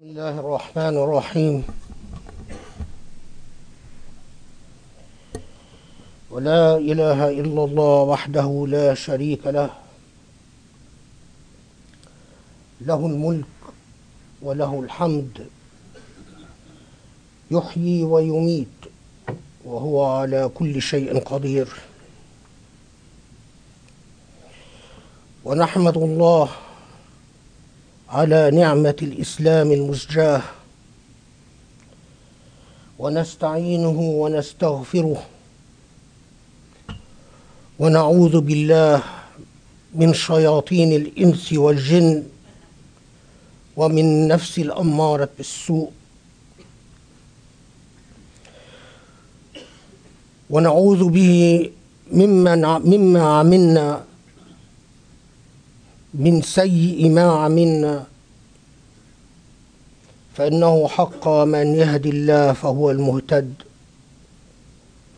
بسم الله الرحمن الرحيم ولا إله إلا الله وحده لا شريك له له الملك وله الحمد يحيي ويميت وهو على كل شيء قدير ونحمد الله على نعمة الإسلام المزجاة. ونستعينه ونستغفره. ونعوذ بالله من شياطين الإنس والجن ومن نفس الأمارة بالسوء. ونعوذ به ممن مما عملنا من سيء ما عملنا. فإنه حق من يهدي الله فهو المهتد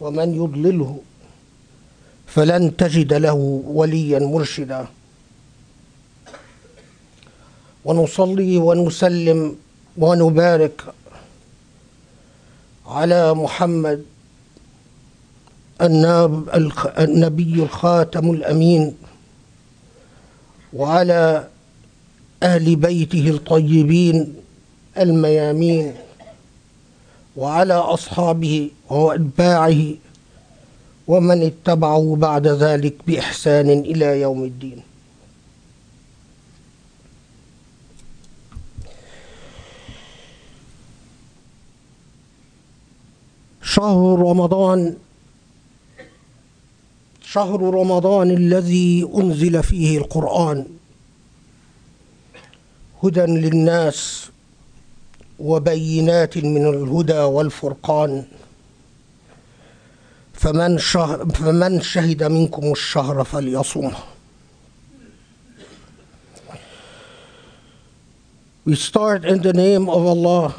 ومن يضلله فلن تجد له وليا مرشدا. ونصلي ونسلم ونبارك على محمد النبي الخاتم الأمين. وعلى أهل بيته الطيبين الميامين وعلى أصحابه وأتباعه ومن اتبعه بعد ذلك بإحسان إلى يوم الدين. شهر رمضان شهر رمضان الذي أنزل فيه القرآن. هدى للناس وبينات من الهدى والفرقان. فمن, شهر فمن شهد منكم الشهر فليصمه We start in the name of Allah,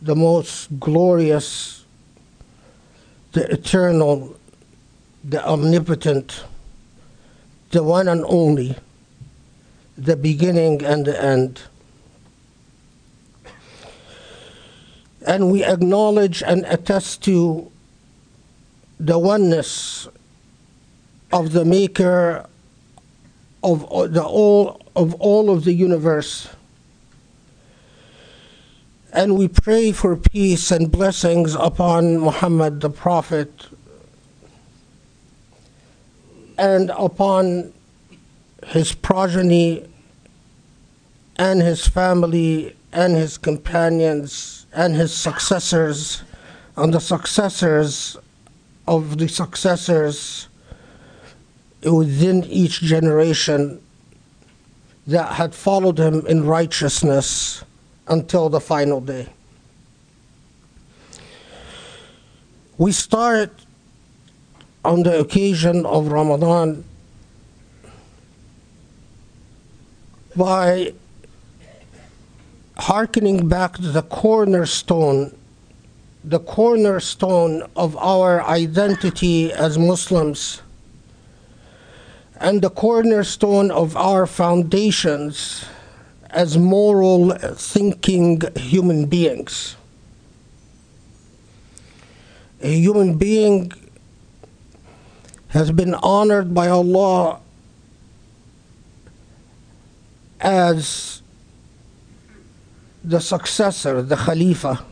the most glorious, the eternal, the omnipotent, the one and only, the beginning and the end. And we acknowledge and attest to the oneness of the maker of the all of all of the universe. And we pray for peace and blessings upon Muhammad the Prophet and upon his progeny and his family and his companions and his successors and the successors of the successors within each generation that had followed him in righteousness until the final day. We start on the occasion of Ramadan by hearkening back to the cornerstone, the cornerstone of our identity as Muslims, and the cornerstone of our foundations as moral thinking human beings. A human being has been honored by Allah as the successor, the Khalifa,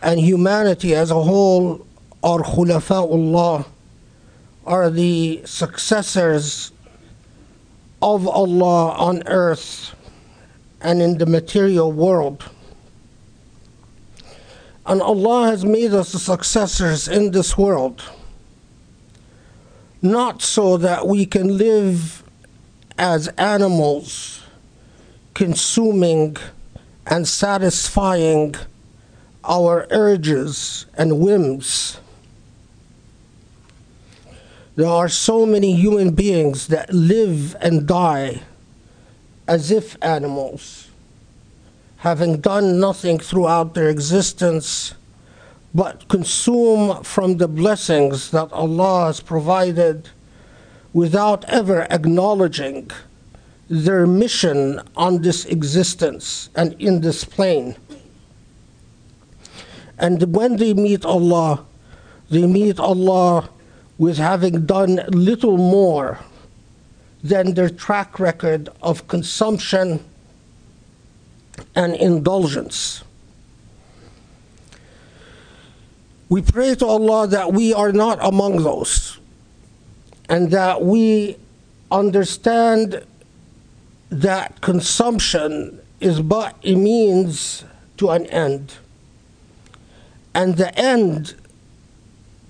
and humanity as a whole are Khulafa'ullah, are the successors of Allah on earth and in the material world. And Allah has made us the successors in this world, not so that we can live as animals consuming and satisfying our urges and whims. There are so many human beings that live and die as if animals, having done nothing throughout their existence but consume from the blessings that Allah has provided without ever acknowledging their mission on this existence and in this plane. And when they meet Allah, they meet Allah with having done little more than their track record of consumption and indulgence. We pray to Allah that we are not among those and that we understand that consumption is but a means to an end. And the end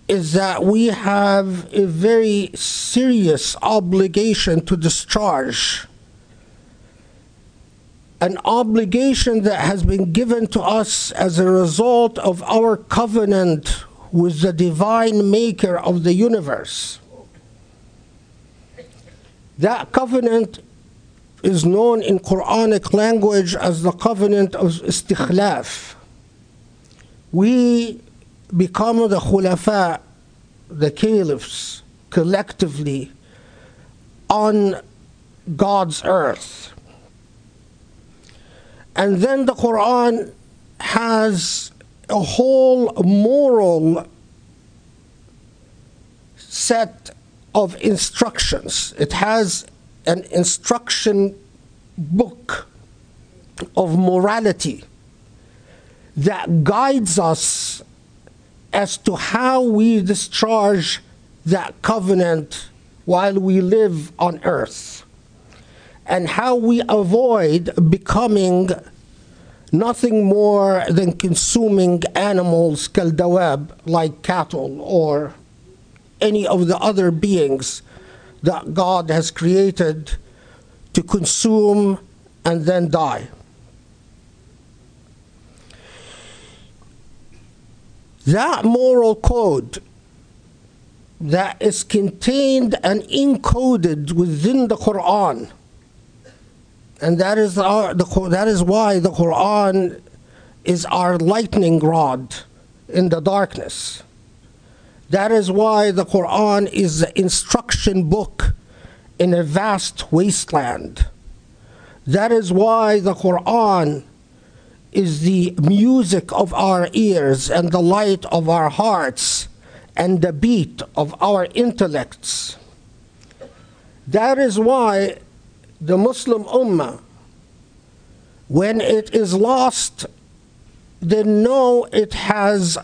is that we have a very serious obligation to discharge. An obligation that has been given to us as a result of our covenant with the divine maker of the universe. That covenant is known in Quranic language as the covenant of istikhlaf. We become the khulafa, the caliphs, collectively on God's earth. And then the Quran has a whole moral set of instructions. It has an instruction book of morality that guides us as to how we discharge that covenant while we live on earth and how we avoid becoming nothing more than consuming animals kaldawab like cattle or any of the other beings that God has created to consume and then die. That moral code that is contained and encoded within the Quran, and that is, our, the, that is why the Quran is our lightning rod in the darkness. That is why the Quran is the instruction book in a vast wasteland. That is why the Quran is the music of our ears and the light of our hearts and the beat of our intellects. That is why the Muslim Ummah, when it is lost, they know it has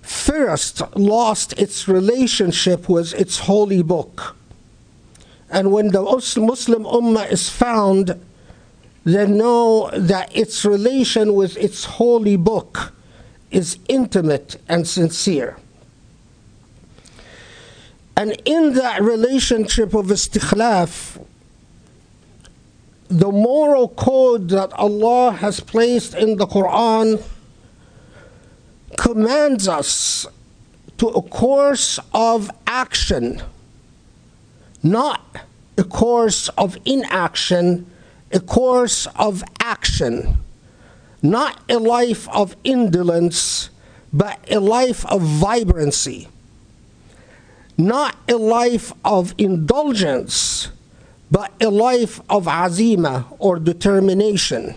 first lost its relationship with its holy book. And when the Muslim Ummah is found, they know that its relation with its holy book is intimate and sincere. And in that relationship of istikhlaf, the moral code that Allah has placed in the Quran commands us to a course of action, not a course of inaction, a course of action, not a life of indolence, but a life of vibrancy, not a life of indulgence, but a life of azima or determination.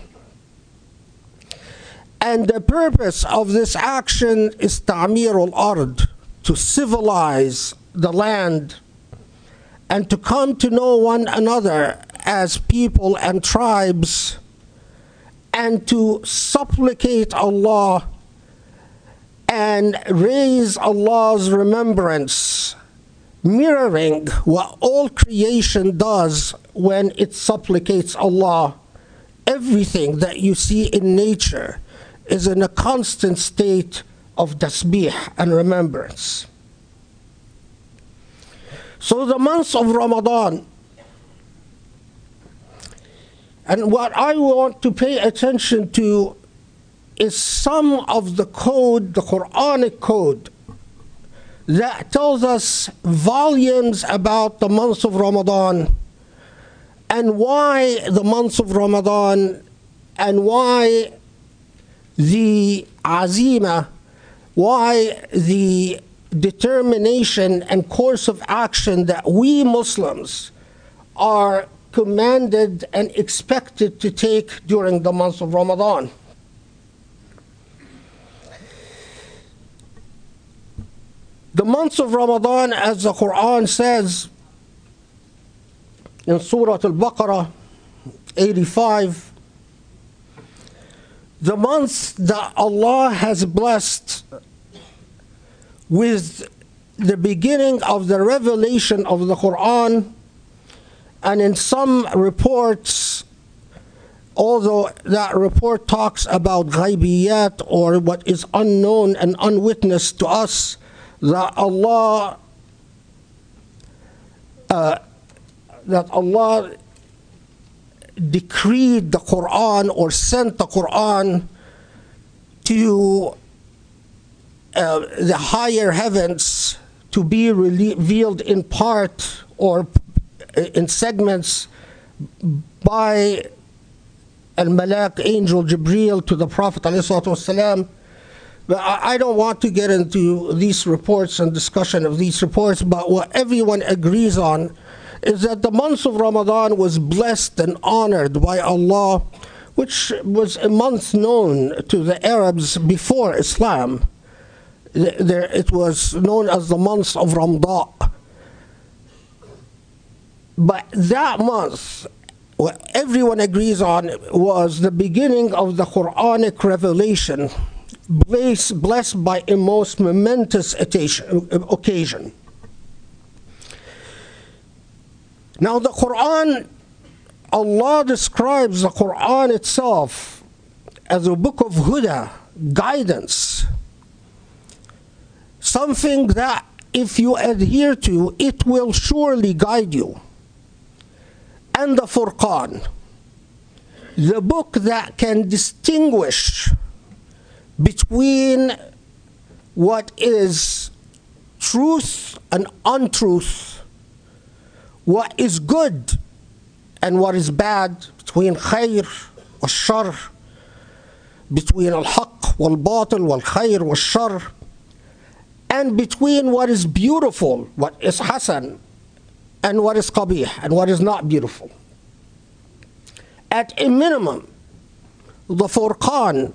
And the purpose of this action is ta'mir al-ard, to civilize the land and to come to know one another as people and tribes and to supplicate Allah and raise Allah's remembrance, mirroring what all creation does when it supplicates Allah. Everything that you see in nature is in a constant state of tasbih and remembrance. So the months of Ramadan, and what I want to pay attention to is some of the code, the Quranic code, that tells us volumes about the months of Ramadan and why the months of Ramadan and why the azima, why the determination and course of action that we Muslims are commanded and expected to take during the months of Ramadan. The months of Ramadan, as the Quran says in Surah Al Baqarah 85, the months that Allah has blessed with the beginning of the revelation of the Quran, and in some reports, although that report talks about ghaibiyat or what is unknown and unwitnessed to us, that Allah uh, that Allah decreed the Quran or sent the Quran to uh, the higher heavens to be revealed in part or in segments by al Malak angel Jibreel to the Prophet ﷺ. I don't want to get into these reports and discussion of these reports, but what everyone agrees on is that the month of Ramadan was blessed and honored by Allah, which was a month known to the Arabs before Islam. There, it was known as the month of Ramadan. But that month, what everyone agrees on was the beginning of the Quranic revelation, blessed, blessed by a most momentous occasion. Now, the Quran, Allah describes the Quran itself as a book of huda, guidance, something that if you adhere to, it will surely guide you. And the Furqan, the book that can distinguish between what is truth and untruth, what is good and what is bad, between khair and shar, between al-haq wal-batil wal-khair wal-shar, and between what is beautiful, what is hasan, and what is qabih, and what is not beautiful. At a minimum, the Furqan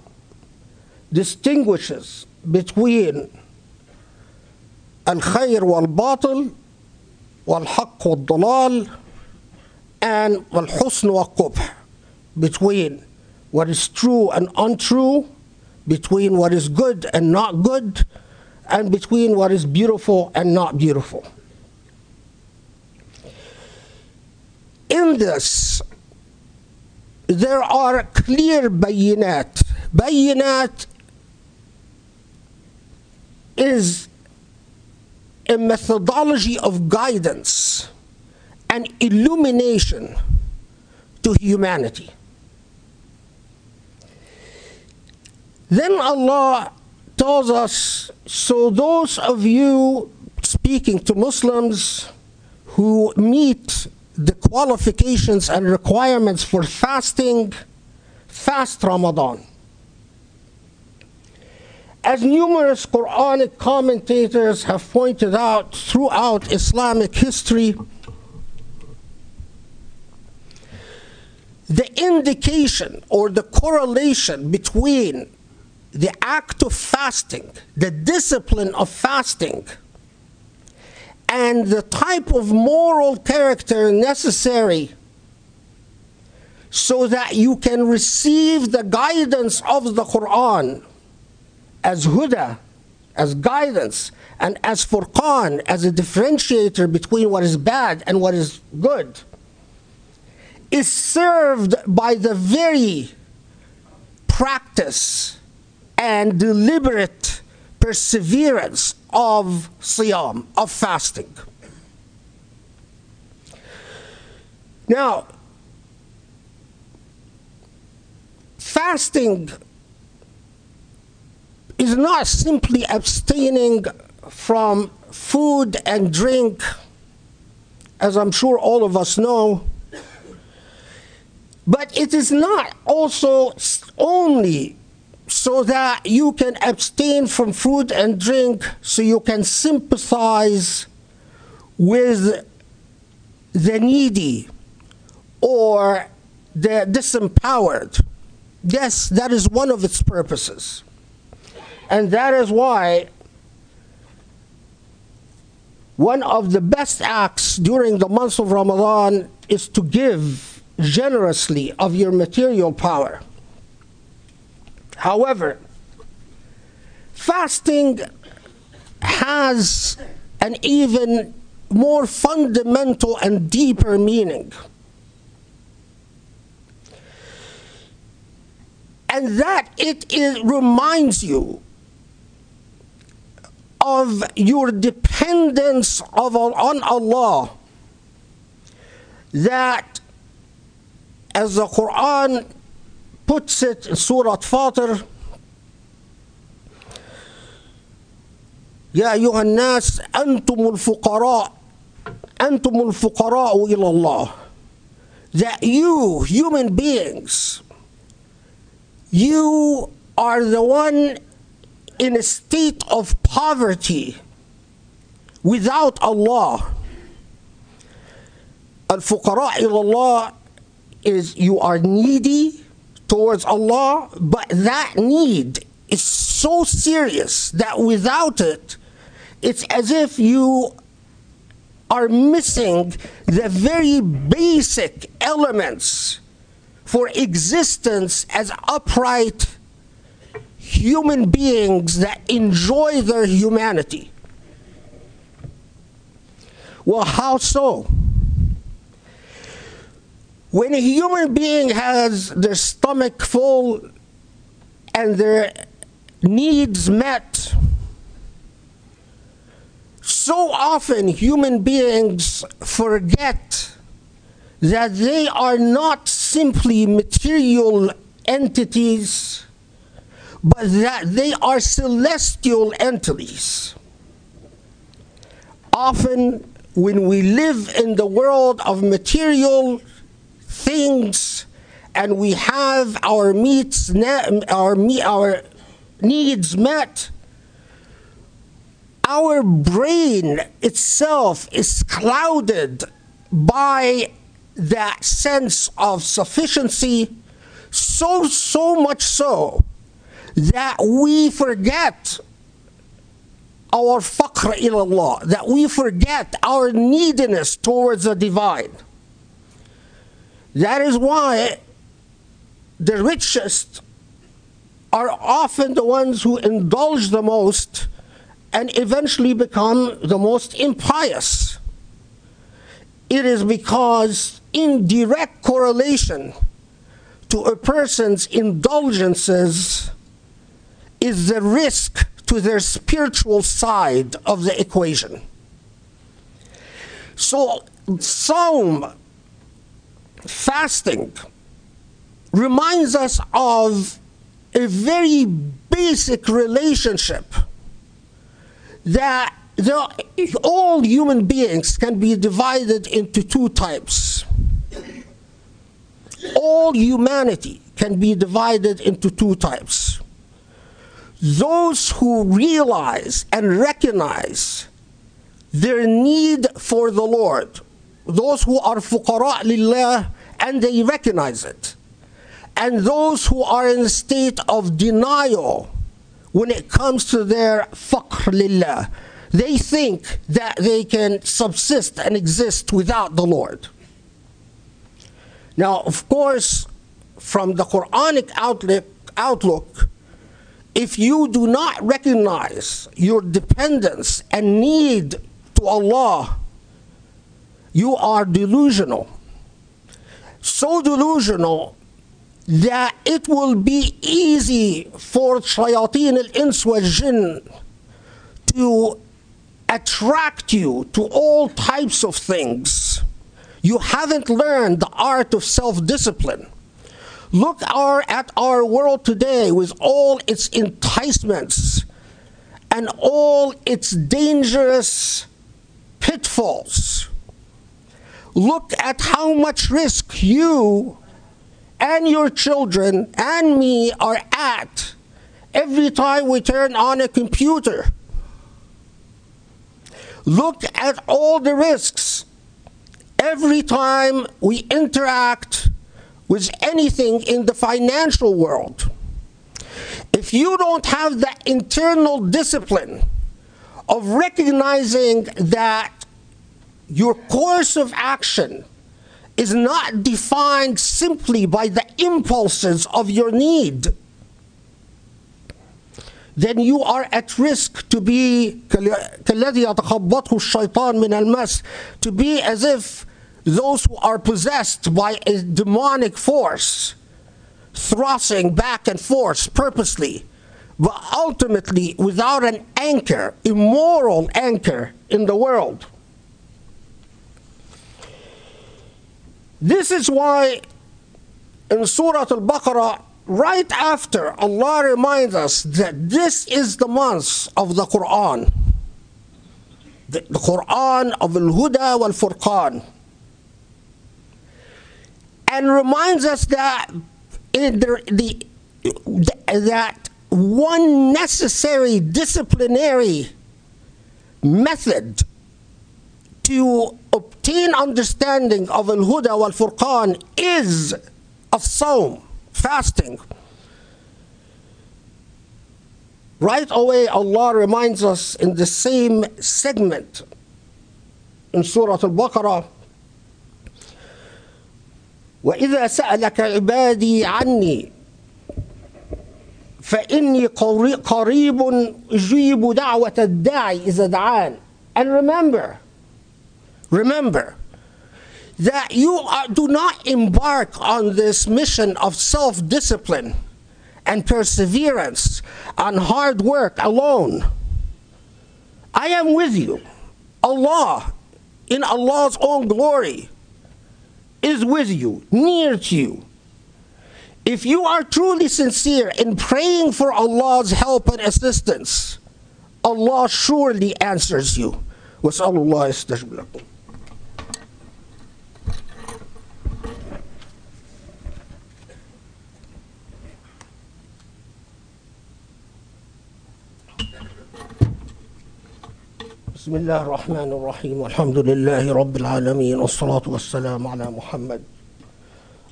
distinguishes between الخير والباطل والحق والضلال and والحسن والقبح between what is true and untrue between what is good and not good and between what is beautiful and not beautiful in this there are clear bayinat bayinat is a methodology of guidance and illumination to humanity. Then Allah tells us so, those of you speaking to Muslims who meet the qualifications and requirements for fasting, fast Ramadan. As numerous Quranic commentators have pointed out throughout Islamic history, the indication or the correlation between the act of fasting, the discipline of fasting, and the type of moral character necessary so that you can receive the guidance of the Quran as huda, as guidance, and as furqan, as a differentiator between what is bad and what is good, is served by the very practice and deliberate perseverance of siyam, of fasting. Now, fasting is not simply abstaining from food and drink, as I'm sure all of us know, but it is not also only so that you can abstain from food and drink, so you can sympathize with the needy or the disempowered. Yes, that is one of its purposes. And that is why one of the best acts during the month of Ramadan is to give generously of your material power. However, fasting has an even more fundamental and deeper meaning. And that it is, reminds you of your dependence of, on Allah. That, as the Quran puts it in Surah Fatir, يا أيها الناس أنتم الفقراء أنتم الفقراء إلى الله that you human beings you are the one in a state of poverty without Allah. Al-fuqara Allah is you are needy towards Allah, but that need is so serious that without it, it's as if you are missing the very basic elements for existence as upright human beings that enjoy their humanity. Well, how so? When a human being has their stomach full and their needs met, so often human beings forget that they are not simply material entities, but that they are celestial entities. Often, when we live in the world of material things and we have our meets our our needs met our brain itself is clouded by that sense of sufficiency so so much so that we forget our faqr ilallah, that we forget our neediness towards the divine. That is why the richest are often the ones who indulge the most and eventually become the most impious. It is because, in direct correlation to a person's indulgences, is the risk to their spiritual side of the equation. So, Sawm fasting reminds us of a very basic relationship that all human beings can be divided into two types. All humanity can be divided into two types. Those who realize and recognize their need for the Lord, those who are fuqara lillah and they recognize it, and those who are in a state of denial when it comes to their faqr lillah, they think that they can subsist and exist without the Lord. Now, of course, from the Quranic outlook, outlook, if you do not recognize your dependence and need to Allah, you are delusional. So delusional that it will be easy for shayateen al-ins jinn to attract you to all types of things. You haven't learned the art of self-discipline. Look our, at our world today with all its enticements and all its dangerous pitfalls. Look at how much risk you and your children and me are at every time we turn on a computer. Look at all the risks every time we interact with anything in the financial world. If you don't have that internal discipline of recognizing that your course of action is not defined simply by the impulses of your need, then you are at risk to be to be as if those who are possessed by a demonic force thrusting back and forth purposely but ultimately without an anchor immoral anchor in the world. This is why in surah al-baqarah right after Allah reminds us that this is the month of the Quran, the, the Quran of Al Huda wal Furqan, and reminds us that the, the, that one necessary disciplinary method to obtain understanding of Al Huda wal Furqan is a Sawm fasting. Right away, Allah reminds us in the same segment in Surah Al-Baqarah وإذا سألك عبادي عني فإني قريب أجيب دعوة الداعي إذا دعان and remember remember that you are, do not embark on this mission of self discipline and perseverance on hard work alone. I am with you. Allah, in Allah's own glory, is with you, near to you. If you are truly sincere in praying for Allah's help and assistance, Allah surely answers you. واسأل الله بسم الله الرحمن الرحيم والحمد لله رب العالمين والصلاة والسلام على محمد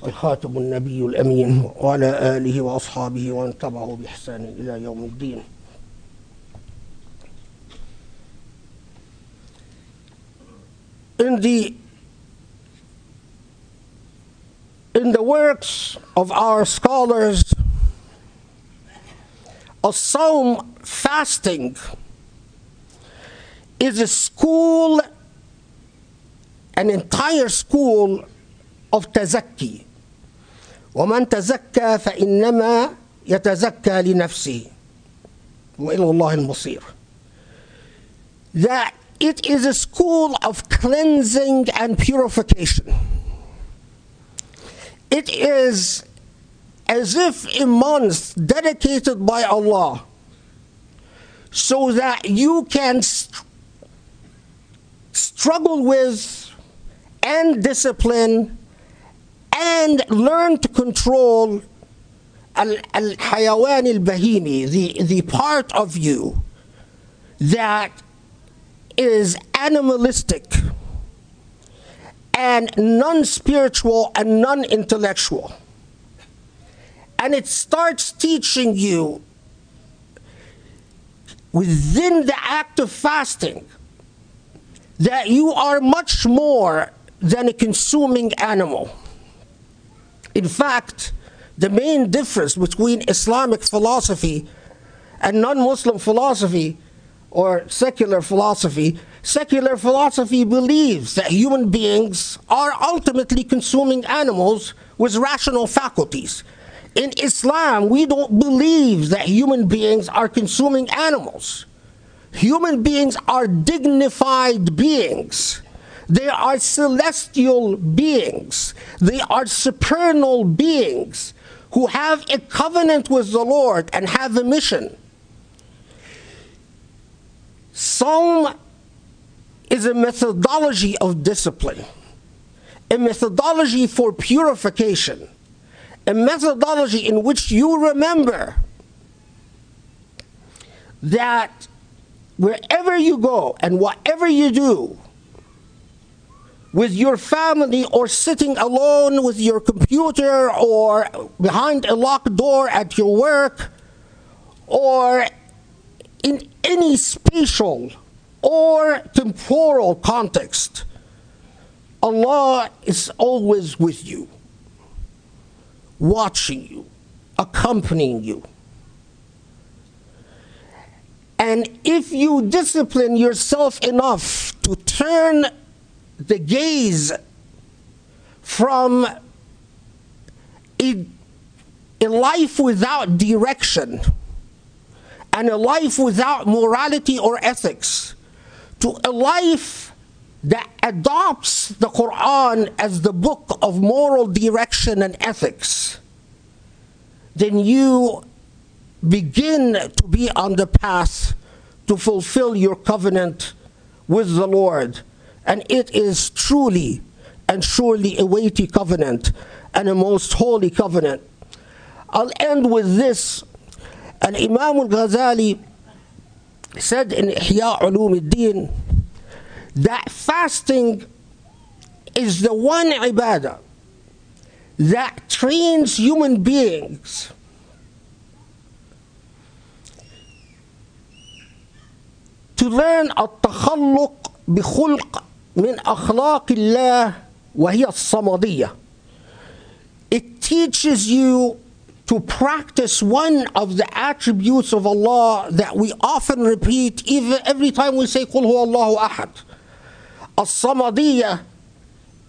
الخاتم النبي الأمين وعلى آله وأصحابه ومن تبعه بإحسان إلى يوم الدين the in the works of our scholars, a psalm fasting is a school, an entire school of tazakki. ومن تزكى فإنما يتزكى لنفسه وإلى الله المصير. That it is a school of cleansing and purification. It is as if a month dedicated by Allah so that you can struggle with and discipline and learn to control al-hayawan al-bahimi, the, the part of you that is animalistic and non-spiritual and non-intellectual. And it starts teaching you within the act of fasting that you are much more than a consuming animal. In fact, the main difference between Islamic philosophy and non Muslim philosophy or secular philosophy, secular philosophy believes that human beings are ultimately consuming animals with rational faculties. In Islam, we don't believe that human beings are consuming animals. Human beings are dignified beings. They are celestial beings. They are supernal beings who have a covenant with the Lord and have a mission. Sawm is a methodology of discipline, a methodology for purification, a methodology in which you remember that wherever you go and whatever you do, with your family or sitting alone with your computer or behind a locked door at your work or in any spatial or temporal context, Allah is always with you, watching you, accompanying you. And if you discipline yourself enough to turn the gaze from a, a life without direction and a life without morality or ethics to a life that adopts the Quran as the book of moral direction and ethics, then you begin to be on the path to fulfill your covenant with the Lord and it is truly and surely a weighty covenant and a most holy covenant. I'll end with this. And Imam al-Ghazali said in Ihya Ulum al-Din that fasting is the one ibadah that trains human beings to learn التخلق بخلق من أخلاق الله وهي الصمدية. It teaches you to practice one of the attributes of Allah that we often repeat even every time we say قل هو الله أحد. الصمدية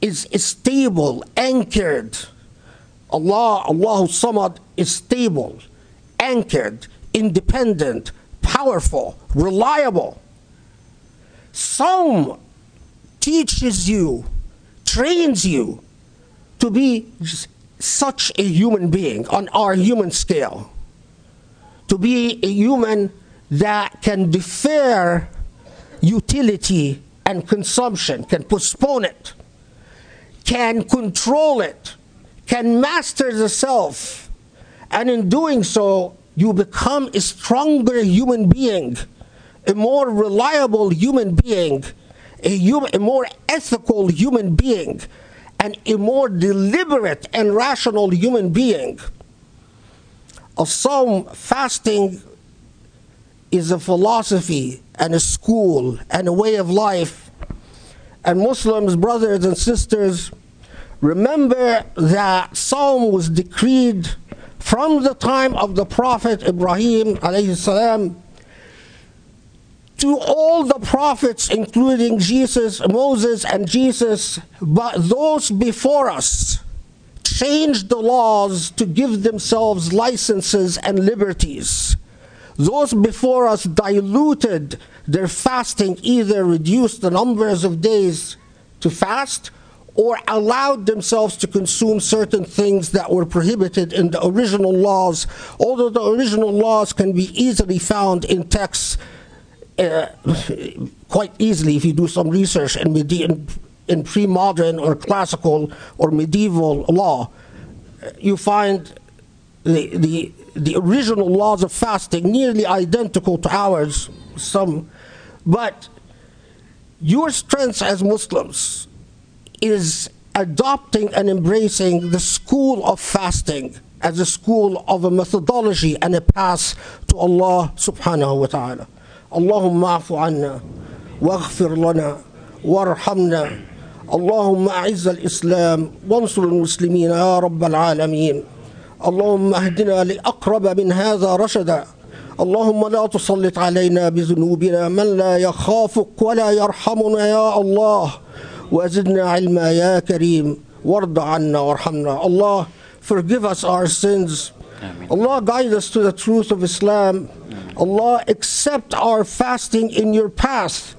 is stable, anchored. Allah, Allah Samad is stable, anchored, independent, powerful, reliable. Sawm teaches you, trains you to be such a human being on our human scale. To be a human that can defer utility and consumption, can postpone it, can control it, can master the self. And in doing so, you become a stronger human being, a more reliable human being a, human, a more ethical human being and a more deliberate and rational human being. A sawm fasting is a philosophy and a school and a way of life. And Muslims, brothers and sisters, remember that Sawm was decreed from the time of the Prophet Ibrahim salam to all the prophets, including Jesus, Moses, and Jesus, but those before us changed the laws to give themselves licenses and liberties. Those before us diluted their fasting, either reduced the numbers of days to fast or allowed themselves to consume certain things that were prohibited in the original laws, although the original laws can be easily found in texts uh, quite easily if you do some research in, in, in pre-modern or classical or medieval law, you find the, the, the original laws of fasting nearly identical to ours, some, but your strength as Muslims is adopting and embracing the school of fasting as a school of a methodology and a path to Allah subhanahu wa ta'ala. اللهم اعف عنا واغفر لنا وارحمنا اللهم اعز الاسلام وانصر المسلمين يا رب العالمين اللهم اهدنا لاقرب من هذا رشدا اللهم لا تسلط علينا بذنوبنا من لا يخافك ولا يرحمنا يا الله وزدنا علما يا كريم وارض عنا وارحمنا الله forgive us our sins Allah guide us to the truth of Islam Allah, accept our fasting in your path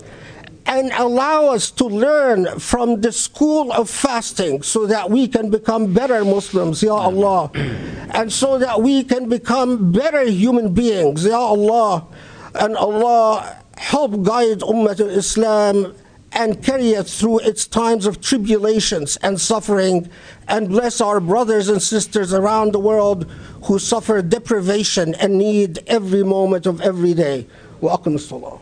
and allow us to learn from the school of fasting so that we can become better Muslims, Ya Allah, and so that we can become better human beings, Ya Allah, and Allah help guide Ummah al-Islam and carry it through its times of tribulations and suffering, and bless our brothers and sisters around the world who suffer deprivation and need every moment of every day. Welcome, Salah.